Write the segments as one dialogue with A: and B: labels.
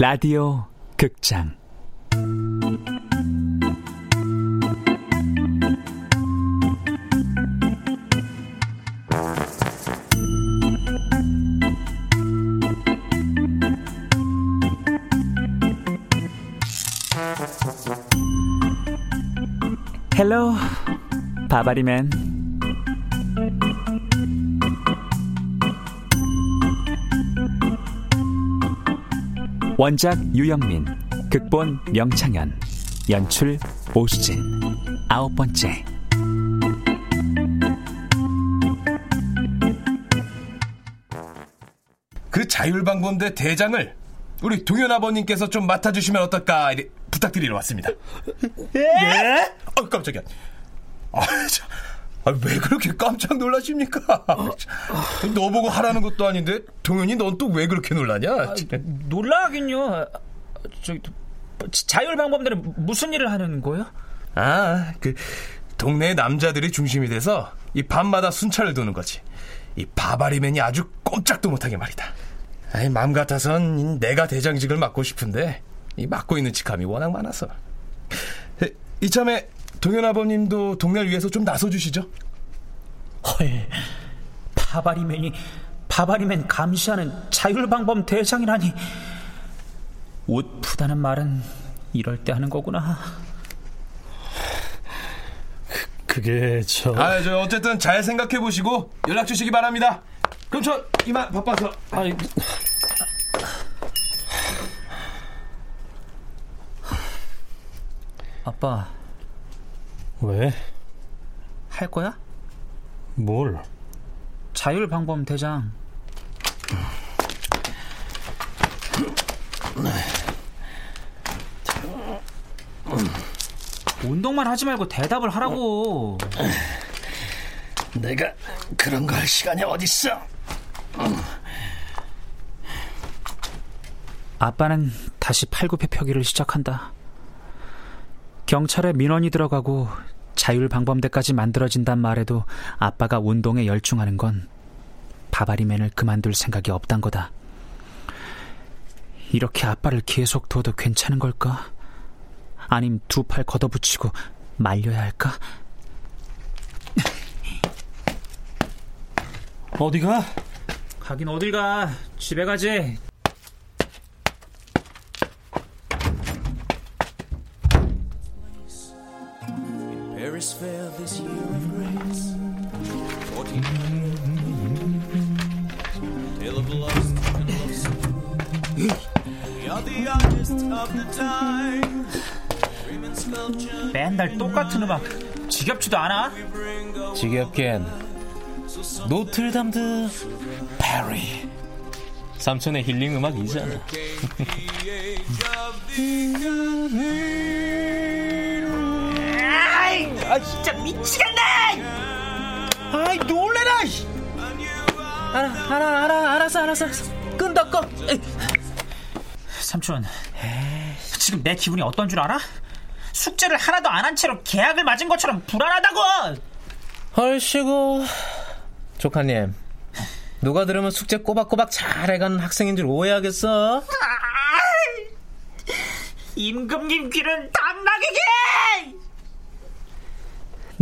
A: 라디오 극장. 헬로 바바리맨 원작 유영민 극본 명창현 연출 오수진 아홉 번째
B: 그 자율방범대 대장을 우리 동현 아버님께서 좀 맡아주시면 어떨까 부탁드리러 왔습니다.
C: 예?
B: 아 깜짝이야. 아, 저, 아, 왜 그렇게 깜짝 놀라십니까? 너 보고 하라는 것도 아닌데 동현이 넌 또 왜 그렇게 놀라냐?
C: 아, 놀라긴요. 저기 자율방범대는 무슨 일을 하는 거예요?
B: 아, 그 동네 남자들이 중심이 돼서 이 밤마다 순찰을 도는 거지. 이 바바리맨이 아주 꼼짝도 못하게 말이다. 아이, 맘 같아선 내가 대장직을 맡고 싶은데 이 맡고 있는 직함이 워낙 많아서. 이참에 동현 아버님도 동네를 위해서 좀 나서주시죠.
C: 헐, 바바리맨이 바바리맨 감시하는 자율방범 대장이라니. 옷 푸다는 말은 이럴 때 하는 거구나.
D: 그, 게 저...
B: 아, 저 어쨌든 잘 생각해 보시고 연락 주시기 바랍니다. 그럼 저 이만 바빠서. 아니...
C: 아빠.
D: 왜?
C: 할 거야?
D: 뭘?
C: 자율방범 대장. 운동만 하지 말고 대답을 하라고.
D: 내가 그런 거 할 시간이 어딨어?
C: 아빠는 다시 팔굽혀펴기를 시작한다. 경찰에 민원이 들어가고 자율방범대까지 만들어진단 말에도 아빠가 운동에 열중하는 건 바바리맨을 그만둘 생각이 없단 거다. 이렇게 아빠를 계속 둬도 괜찮은 걸까? 아님 두 팔 걷어붙이고 말려야 할까?
D: 어디가?
C: 가긴 어딜 가. 집에 가지.
E: Fair this year of grace. 14 Tale of the lost and lost. We are the artists of the time.
C: 맨날 똑같은 음악. 지겹지도 않아?
D: 지겹긴 노틀담 드 파리 삼촌의 힐링 음악이잖아
C: 아, 진짜 미치겠네! 아이, 놀래라! 알아, 알아, 알아, 알았어, 알았어, 알았어. 끈다, 꺼. 에이. 삼촌, 지금 내 기분이 어떤 줄 알아? 숙제를 하나도 안 한 채로 계약을 맞은 것처럼 불안하다고!
D: 헐시고 조카님 누가 들으면 숙제 꼬박꼬박 잘 해가는 학생인 줄 오해하겠어?
C: 임금님 귀는 당나귀게!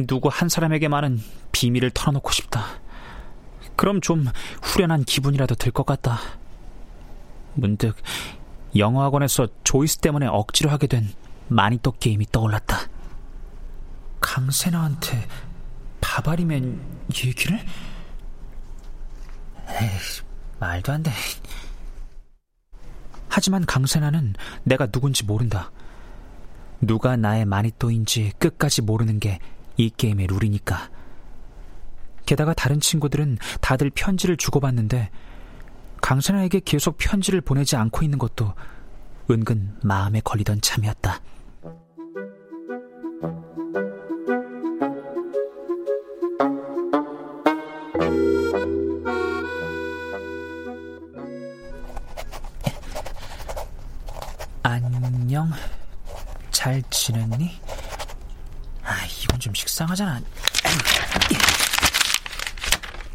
C: 누구 한 사람에게만은 비밀을 털어놓고 싶다. 그럼 좀 후련한 기분이라도 들 것 같다. 문득 영어학원에서 조이스 때문에 억지로 하게 된 마니또 게임이 떠올랐다. 강세나한테 바바리맨 얘기를? 에이, 말도 안 돼. 하지만 강세나는 내가 누군지 모른다. 누가 나의 마니또인지 끝까지 모르는 게 이 게임의 룰이니까. 게다가 다른 친구들은 다들 편지를 주고받는데 강세나에게 계속 편지를 보내지 않고 있는 것도 은근 마음에 걸리던 참이었다. 안녕. 잘 지냈니? 아, 이건 좀 식상하잖아.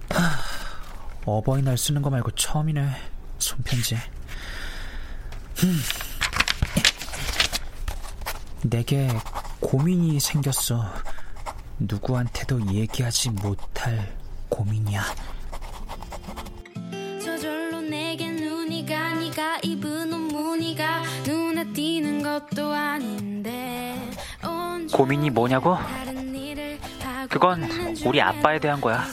C: 하, 어버이날 쓰는 거 말고 처음이네. 손편지. 내게 고민이 생겼어. 누구한테도 얘기하지 못할 고민이야.
F: 저절로 내게 눈이 가 네가 입은 옷 무늬가 눈에 띄는 것도 아닌데
C: 고민이 뭐냐고? 그건 우리 아빠에 대한 거야.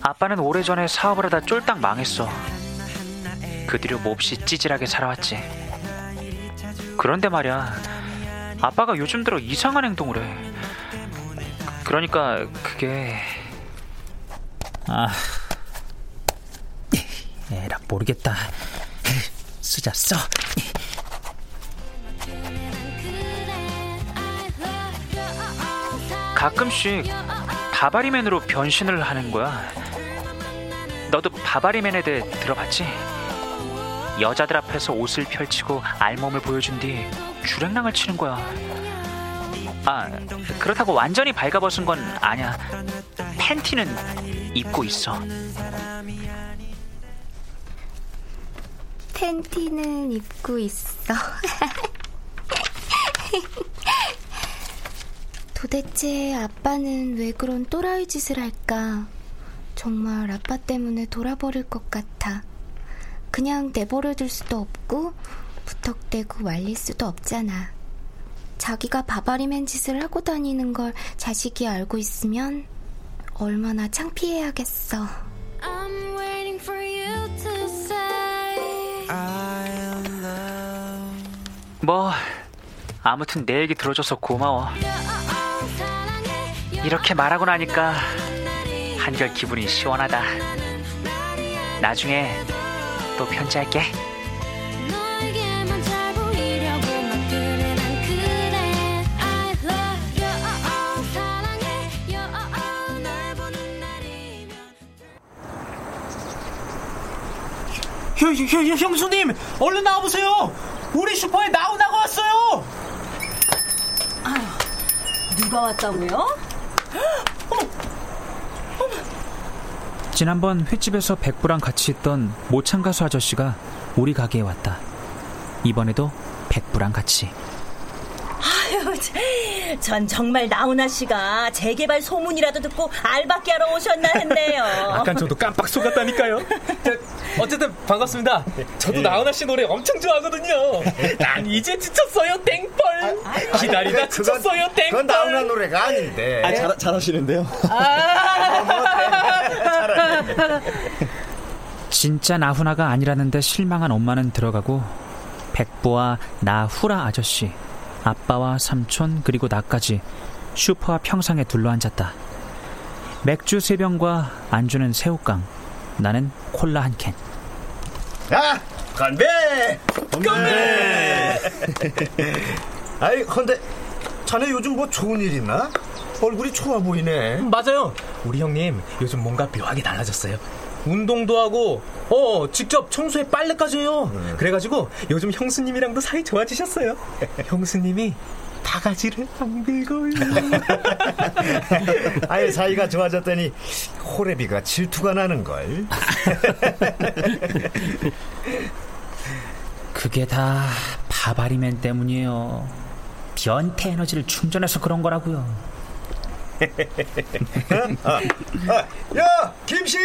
C: 아빠는 오래전에 사업을 하다 쫄딱 망했어. 그 뒤로 몹시 찌질하게 살아왔지. 그런데 말이야, 아빠가 요즘 들어 이상한 행동을 해. 그러니까 그게 아 에라 모르겠다. 쓰자 써. 가끔씩 바바리맨으로 변신을 하는 거야. 너도 바바리맨에 대해 들어봤지? 여자들 앞에서 옷을 펼치고 알몸을 보여준 뒤 주랭랑을 치는 거야. 아, 그렇다고 완전히 발가벗은 건 아니야. 팬티는 입고 있어.
F: 팬티는 입고 있어. 도대체 아빠는 왜 그런 또라이 짓을 할까? 정말 아빠 때문에 돌아버릴 것 같아. 그냥 내버려둘 수도 없고 부탁대고 말릴 수도 없잖아. 자기가 바바리맨 짓을 하고 다니는 걸 자식이 알고 있으면 얼마나 창피해야겠어. I'm waiting for you to say
C: 뭐 아무튼 내 얘기 들어줘서 고마워. 이렇게 말하고 나니까 한결 기분이 시원하다. 나중에 또 편지할게.
D: 형, 형, 형, 형수님, 얼른 나와보세요. 우리 슈퍼에 나오나가 왔어요.
G: 누가 왔다고요?
C: 지난번 횟집에서 백부랑 같이 있던 모창 가수 아저씨가 우리 가게에 왔다. 이번에도 백부랑 같이.
G: 아유, 전 정말 나훈아 씨가 재개발 소문이라도 듣고 알바끼 하러 오셨나 했네요.
D: 아깐 저도 깜빡 속았다니까요. 어쨌든 반갑습니다. 저도 나훈아 씨 노래 엄청 좋아하거든요. 난 이제 지쳤어요, 땡벌. 기다리다 지쳤어요, 땡벌.
H: 그건 나훈아 노래가 아닌데.
I: 아, 잘, 잘하시는데요?
C: 진짜 나훈아가 아니라는데 실망한 엄마는 들어가고 백부와 나후라 아저씨, 아빠와 삼촌 그리고 나까지 슈퍼와 평상에 둘러앉았다. 맥주 세 병과 안주는 새우깡, 나는 콜라 한 캔.
H: 야, 건배! 건배! 아이, 근데 자네 요즘 뭐 좋은 일 있나? 얼굴이 좋아 보이네.
D: 맞아요. 우리 형님 요즘 뭔가 묘하게 달라졌어요. 운동도 하고, 어, 직접 청소에 빨래까지 해요. 그래가지고 요즘 형수님이랑도 사이 좋아지셨어요. 형수님이 바가지를 안 긁어요.
H: 아예 사이가 좋아졌더니 호래비가 질투가 나는 걸.
C: 그게 다 바바리맨 때문이에요. 변태 에너지를 충전해서 그런 거라고요.
H: 야, 김신!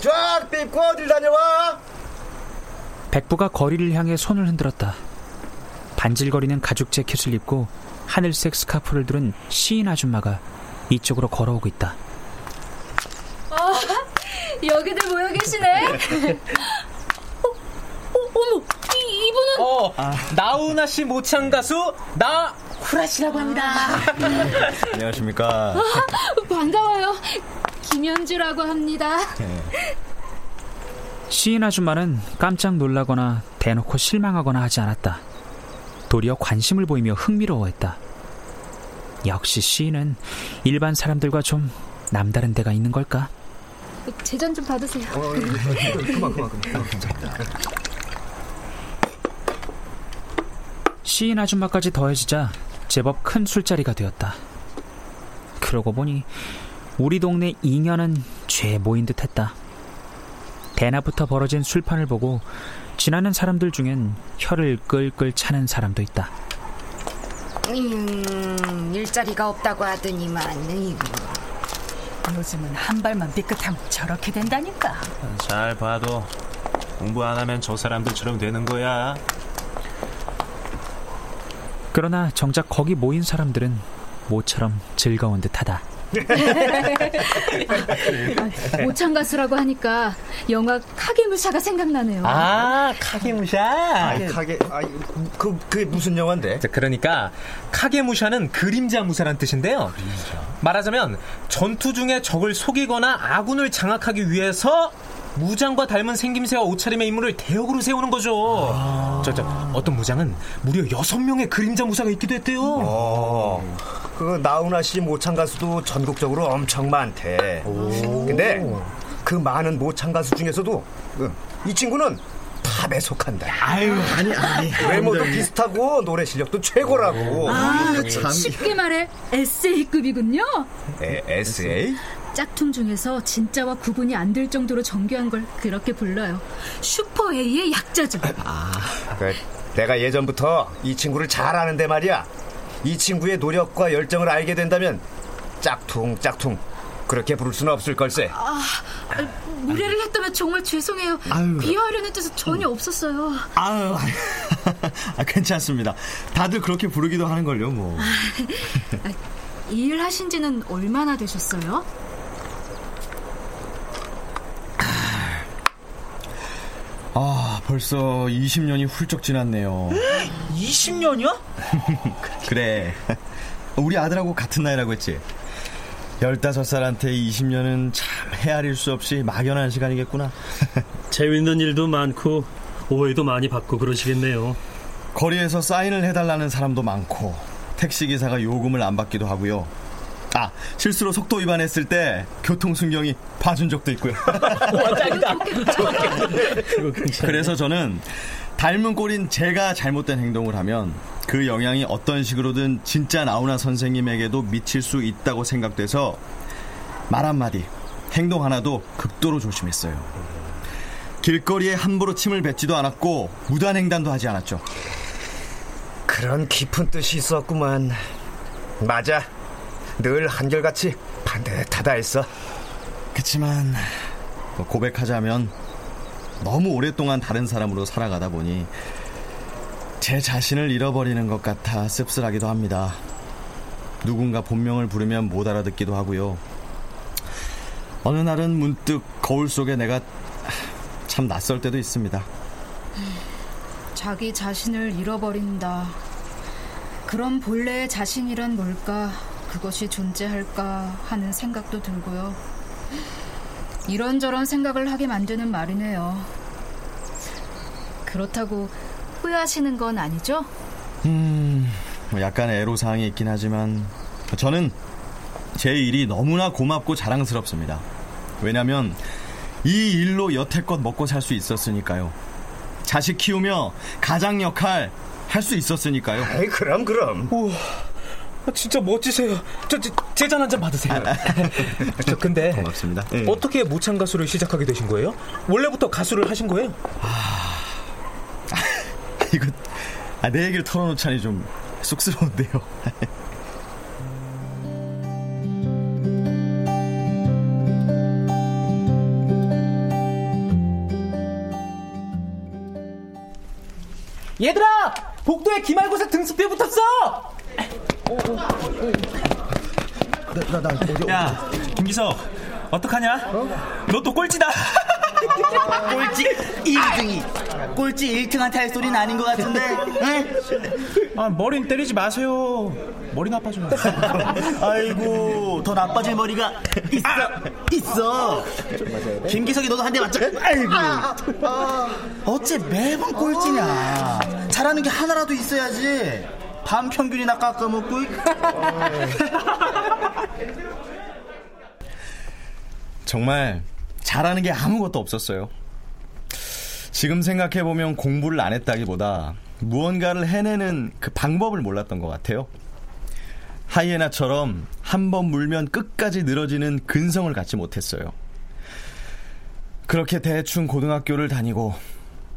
H: 쫙 삐고 어딜 다녀와?
C: 백부가 거리를 향해 손을 흔들었다. 반질거리는 가죽 재킷을 입고 하늘색 스카프를 두른 시인 아줌마가 이쪽으로 걸어오고 있다.
J: 여기들 모여 계시네. 어, 어, 어머, 이, 이분은
D: 어, 나훈아 씨 모창 가수 나 후라 씨라고 합니다.
I: 안녕하십니까.
J: 반가워요. 김현주라고 합니다.
C: 시인 아줌마는 깜짝 놀라거나 대놓고 실망하거나 하지 않았다. 도리어 관심을 보이며 흥미로워했다. 역시 시인은 일반 사람들과 좀 남다른 데가 있는 걸까?
J: 제잔좀 받으세요.
C: 시인 아줌마까지 더해지자 제법 큰 술자리가 되었다. 그러고 보니 우리 동네 잉여는 죄 모인 듯했다. 대낮부터 벌어진 술판을 보고 지나는 사람들 중엔 혀를 끌끌 차는 사람도 있다.
I: 음, 일자리가 없다고 하더니만.
K: 요즘은 한 발만 삐끗하면 저렇게 된다니까.
L: 잘 봐도 공부 안 하면 저 사람들처럼 되는 거야.
C: 그러나 정작 거기 모인 사람들은 모처럼 즐거운 듯하다.
J: 모창 가수라고 하니까 영화 카게무샤가 생각나네요.
D: 아, 카게무샤.
H: 아, 카게, 아, 그, 그게 무슨 영화인데?
D: 자, 그러니까 카게무샤는 그림자 무사란 뜻인데요. 말하자면 전투 중에 적을 속이거나 아군을 장악하기 위해서 무장과 닮은 생김새와 옷차림의 인물을 대역으로 세우는 거죠. 저, 저, 어떤 무장은 무려 여섯 명의 그림자 무사가 있기도 했대요.
H: 어, 그 나훈아 씨 모창 가수도 전국적으로 엄청 많대. 근데 그 많은 모창 가수 중에서도 그, 이 친구는 탑에 속한다.
M: 아유, 아니, 아니.
H: 외모도 비슷하고 노래 실력도 최고라고.
J: 아,
H: 참.
J: 쉽게 말해 SA급이군요.
H: 에, SA?
J: 짝퉁 중에서 진짜와 구분이 안 될 정도로 정교한 걸 그렇게 불러요. 슈퍼 A의 약자죠.
H: 그, 내가 예전부터 이 친구를 잘 아는데 말이야. 이 친구의 노력과 열정을 알게 된다면 짝퉁 짝퉁 그렇게 부를 수는 없을 걸세.
J: 아, 무례를 했다면 정말 죄송해요.
M: 아유.
J: 비하하려는 뜻은 전혀 없었어요.
M: 아유, 아, 괜찮습니다. 다들 그렇게 부르기도 하는 걸요, 뭐.
J: 이일 하신 지는 얼마나 되셨어요?
M: 아, 벌써 20년이 훌쩍 지났네요.
D: 20년이요?
M: 그래. 우리 아들하고 같은 나이라고 했지. 15살한테 20년은 참 헤아릴 수 없이 막연한 시간이겠구나.
N: 재밌는 일도 많고 오해도 많이 받고 그러시겠네요.
M: 거리에서 사인을 해달라는 사람도 많고 택시기사가 요금을 안 받기도 하고요. 아, 실수로 속도 위반했을 때 교통 순경이 봐준 적도 있고요. 그래서 저는 닮은 꼴인 제가 잘못된 행동을 하면 그 영향이 어떤 식으로든 진짜 나훈아 선생님에게도 미칠 수 있다고 생각돼서 말 한마디, 행동 하나도 극도로 조심했어요. 길거리에 함부로 침을 뱉지도 않았고 무단횡단도 하지 않았죠.
H: 그런 깊은 뜻이 있었구만. 맞아. 늘 한결같이 반듯하다 했어.
M: 그치만 뭐 고백하자면 너무 오랫동안 다른 사람으로 살아가다 보니 제 자신을 잃어버리는 것 같아 씁쓸하기도 합니다. 누군가 본명을 부르면 못 알아듣기도 하고요. 어느 날은 문득 거울 속에 내가 참 낯설 때도 있습니다.
J: 자기 자신을 잃어버린다. 그럼 본래의 자신이란 뭘까? 그것이 존재할까 하는 생각도 들고요. 이런저런 생각을 하게 만드는 말이네요. 그렇다고 후회하시는 건 아니죠?
M: 음, 뭐 약간 애로사항이 있긴 하지만 저는 제 일이 너무나 고맙고 자랑스럽습니다. 왜냐면 이 일로 여태껏 먹고 살 수 있었으니까요. 자식 키우며 가장 역할 할 수 있었으니까요.
H: 에이, 그럼 그럼.
D: 우와, 진짜 멋지세요. 저, 저 제잔 한 잔 받으세요. 저 근데
M: 고맙습니다.
D: 어떻게 모창 가수를 시작하게 되신 거예요? 원래부터 가수를 하신 거예요?
M: 이거 아, 내 얘기를 털어놓자니 좀 쑥스러운데요.
D: 얘들아, 복도에 기말고사 등수표 붙었어.
M: 나, 나, 어디,
L: 야, 김기석, 어떡하냐? 너또 꼴찌다.
O: 꼴찌 1등이 꼴찌 1등한테 할 소리는 아닌 것 같은데 에?
L: 아, 머리는 때리지 마세요. 머리 나빠져요.
O: 아이고 더 나빠질 머리가 있어 있어 김기석이 너도 한 대 맞자 아이고 어째 매번 꼴찌냐 잘하는 게 하나라도 있어야지 반 평균이나 깎아먹고
M: 정말 잘하는 게 아무것도 없었어요. 지금 생각해보면 공부를 안 했다기보다 무언가를 해내는 그 방법을 몰랐던 것 같아요. 하이에나처럼 한 번 물면 끝까지 늘어지는 근성을 갖지 못했어요. 그렇게 대충 고등학교를 다니고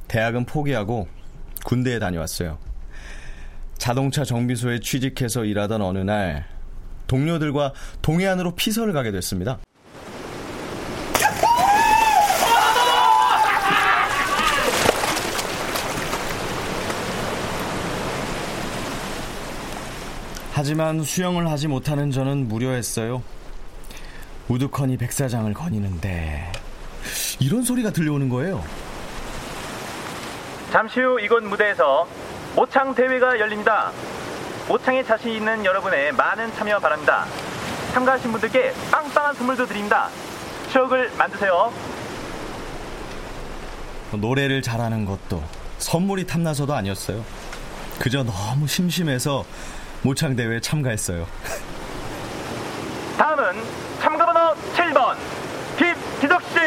M: 대학은 포기하고 군대에 다녀왔어요. 자동차 정비소에 취직해서 일하던 어느 날 동료들과 동해안으로 피서를 가게 됐습니다. 하지만 수영을 하지 못하는 저는 무료했어요. 우두커니 백사장을 거니는데 이런 소리가 들려오는 거예요.
P: 잠시 후 이곳 무대에서 모창 대회가 열립니다. 모창에 자신 있는 여러분의 많은 참여 바랍니다. 참가하신 분들께 빵빵한 선물도 드립니다. 추억을 만드세요.
M: 노래를 잘하는 것도 선물이 탐나서도 아니었어요. 그저 너무 심심해서 모창 대회에 참가했어요.
P: 다음은 참가 번호 7번 김기덕 씨.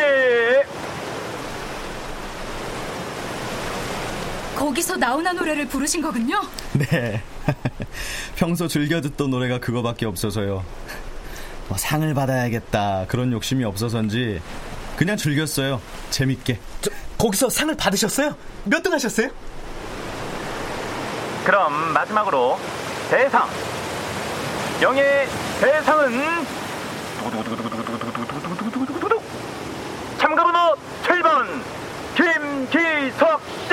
J: 거기서 나훈아 노래를 부르신 거군요?
M: 네. 평소 즐겨 듣던 노래가 그거밖에 없어서요. 뭐 상을 받아야겠다 그런 욕심이 없어서인지 그냥 즐겼어요. 재밌게.
D: 저, 거기서 상을 받으셨어요? 몇 등 하셨어요?
P: 그럼 마지막으로 대상. 영예 대상은 참가번호 7번 김기석 씨.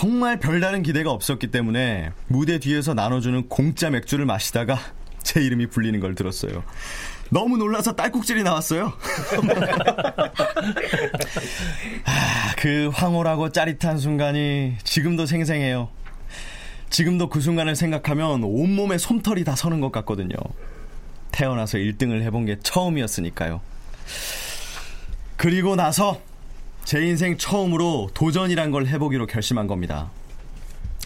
M: 정말 별다른 기대가 없었기 때문에 무대 뒤에서 나눠주는 공짜 맥주를 마시다가 제 이름이 불리는 걸 들었어요. 너무 놀라서 딸꾹질이 나왔어요. 아, 그 황홀하고 짜릿한 순간이 지금도 생생해요. 지금도 그 순간을 생각하면 온몸에 솜털이 다 서는 것 같거든요. 태어나서 1등을 해본 게 처음이었으니까요. 그리고 나서 제 인생 처음으로 도전이란 걸 해보기로 결심한 겁니다.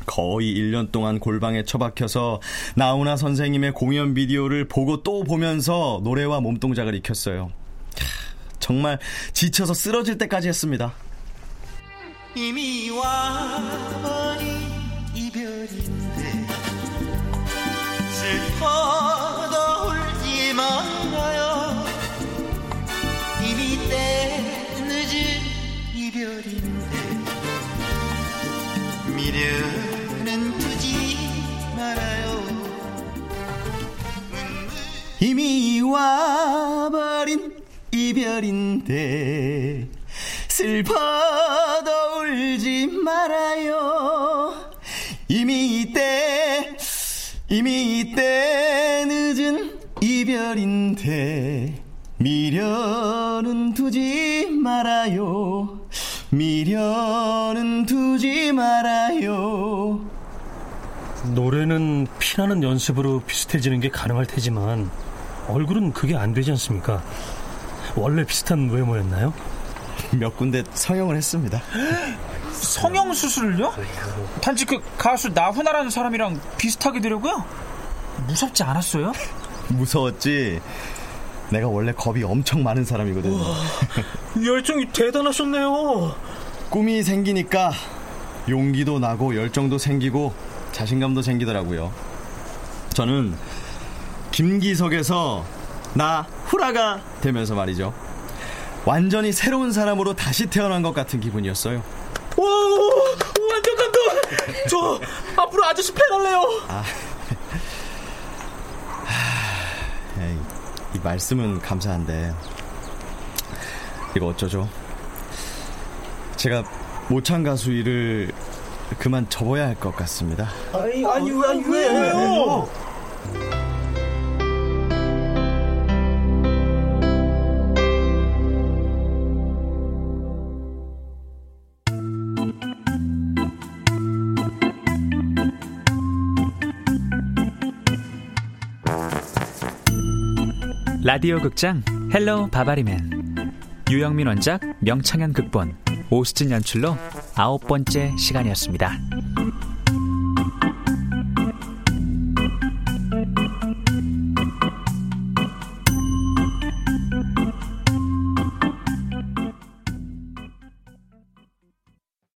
M: 거의 1년 동안 골방에 처박혀서 나훈아 선생님의 공연 비디오를 보고 또 보면서 노래와 몸동작을 익혔어요. 정말 지쳐서 쓰러질 때까지 했습니다.
E: 이미 와
M: 이별인데 슬퍼도 울지 말아요. 이미 이때 이미 이때 늦은 이별인데 미련은 두지 말아요. 미련은 두지 말아요.
N: 노래는 피나는 연습으로 비슷해지는 게 가능할 테지만 얼굴은 그게 안 되지 않습니까? 원래 비슷한 외모였나요?
M: 몇 군데 성형을 했습니다.
Q: 성형 수술을요? 단지 그 가수 나훈아라는 사람이랑 비슷하게 되려고요? 무섭지 않았어요?
M: 무서웠지. 내가 원래 겁이 엄청 많은 사람이거든.
D: 우와, 열정이 대단하셨네요.
M: 꿈이 생기니까 용기도 나고 열정도 생기고 자신감도 생기더라고요. 저는 김기석에서 나 후라가 되면서 말이죠. 완전히 새로운 사람으로 다시 태어난 것 같은 기분이었어요.
Q: 와, 완전 감동! 저 앞으로 아저씨 팬할래요.
M: 아, 에이, 이 말씀은 감사한데 이거 어쩌죠? 제가 모창 가수 일을 그만 접어야 할 것 같습니다.
Q: 아니, 아니, 아니 왜요?
A: 라디오 극장 헬로 바바리맨 유영민 원작 명창현 극본 오수진 연출로 아홉 번째 시간이었습니다.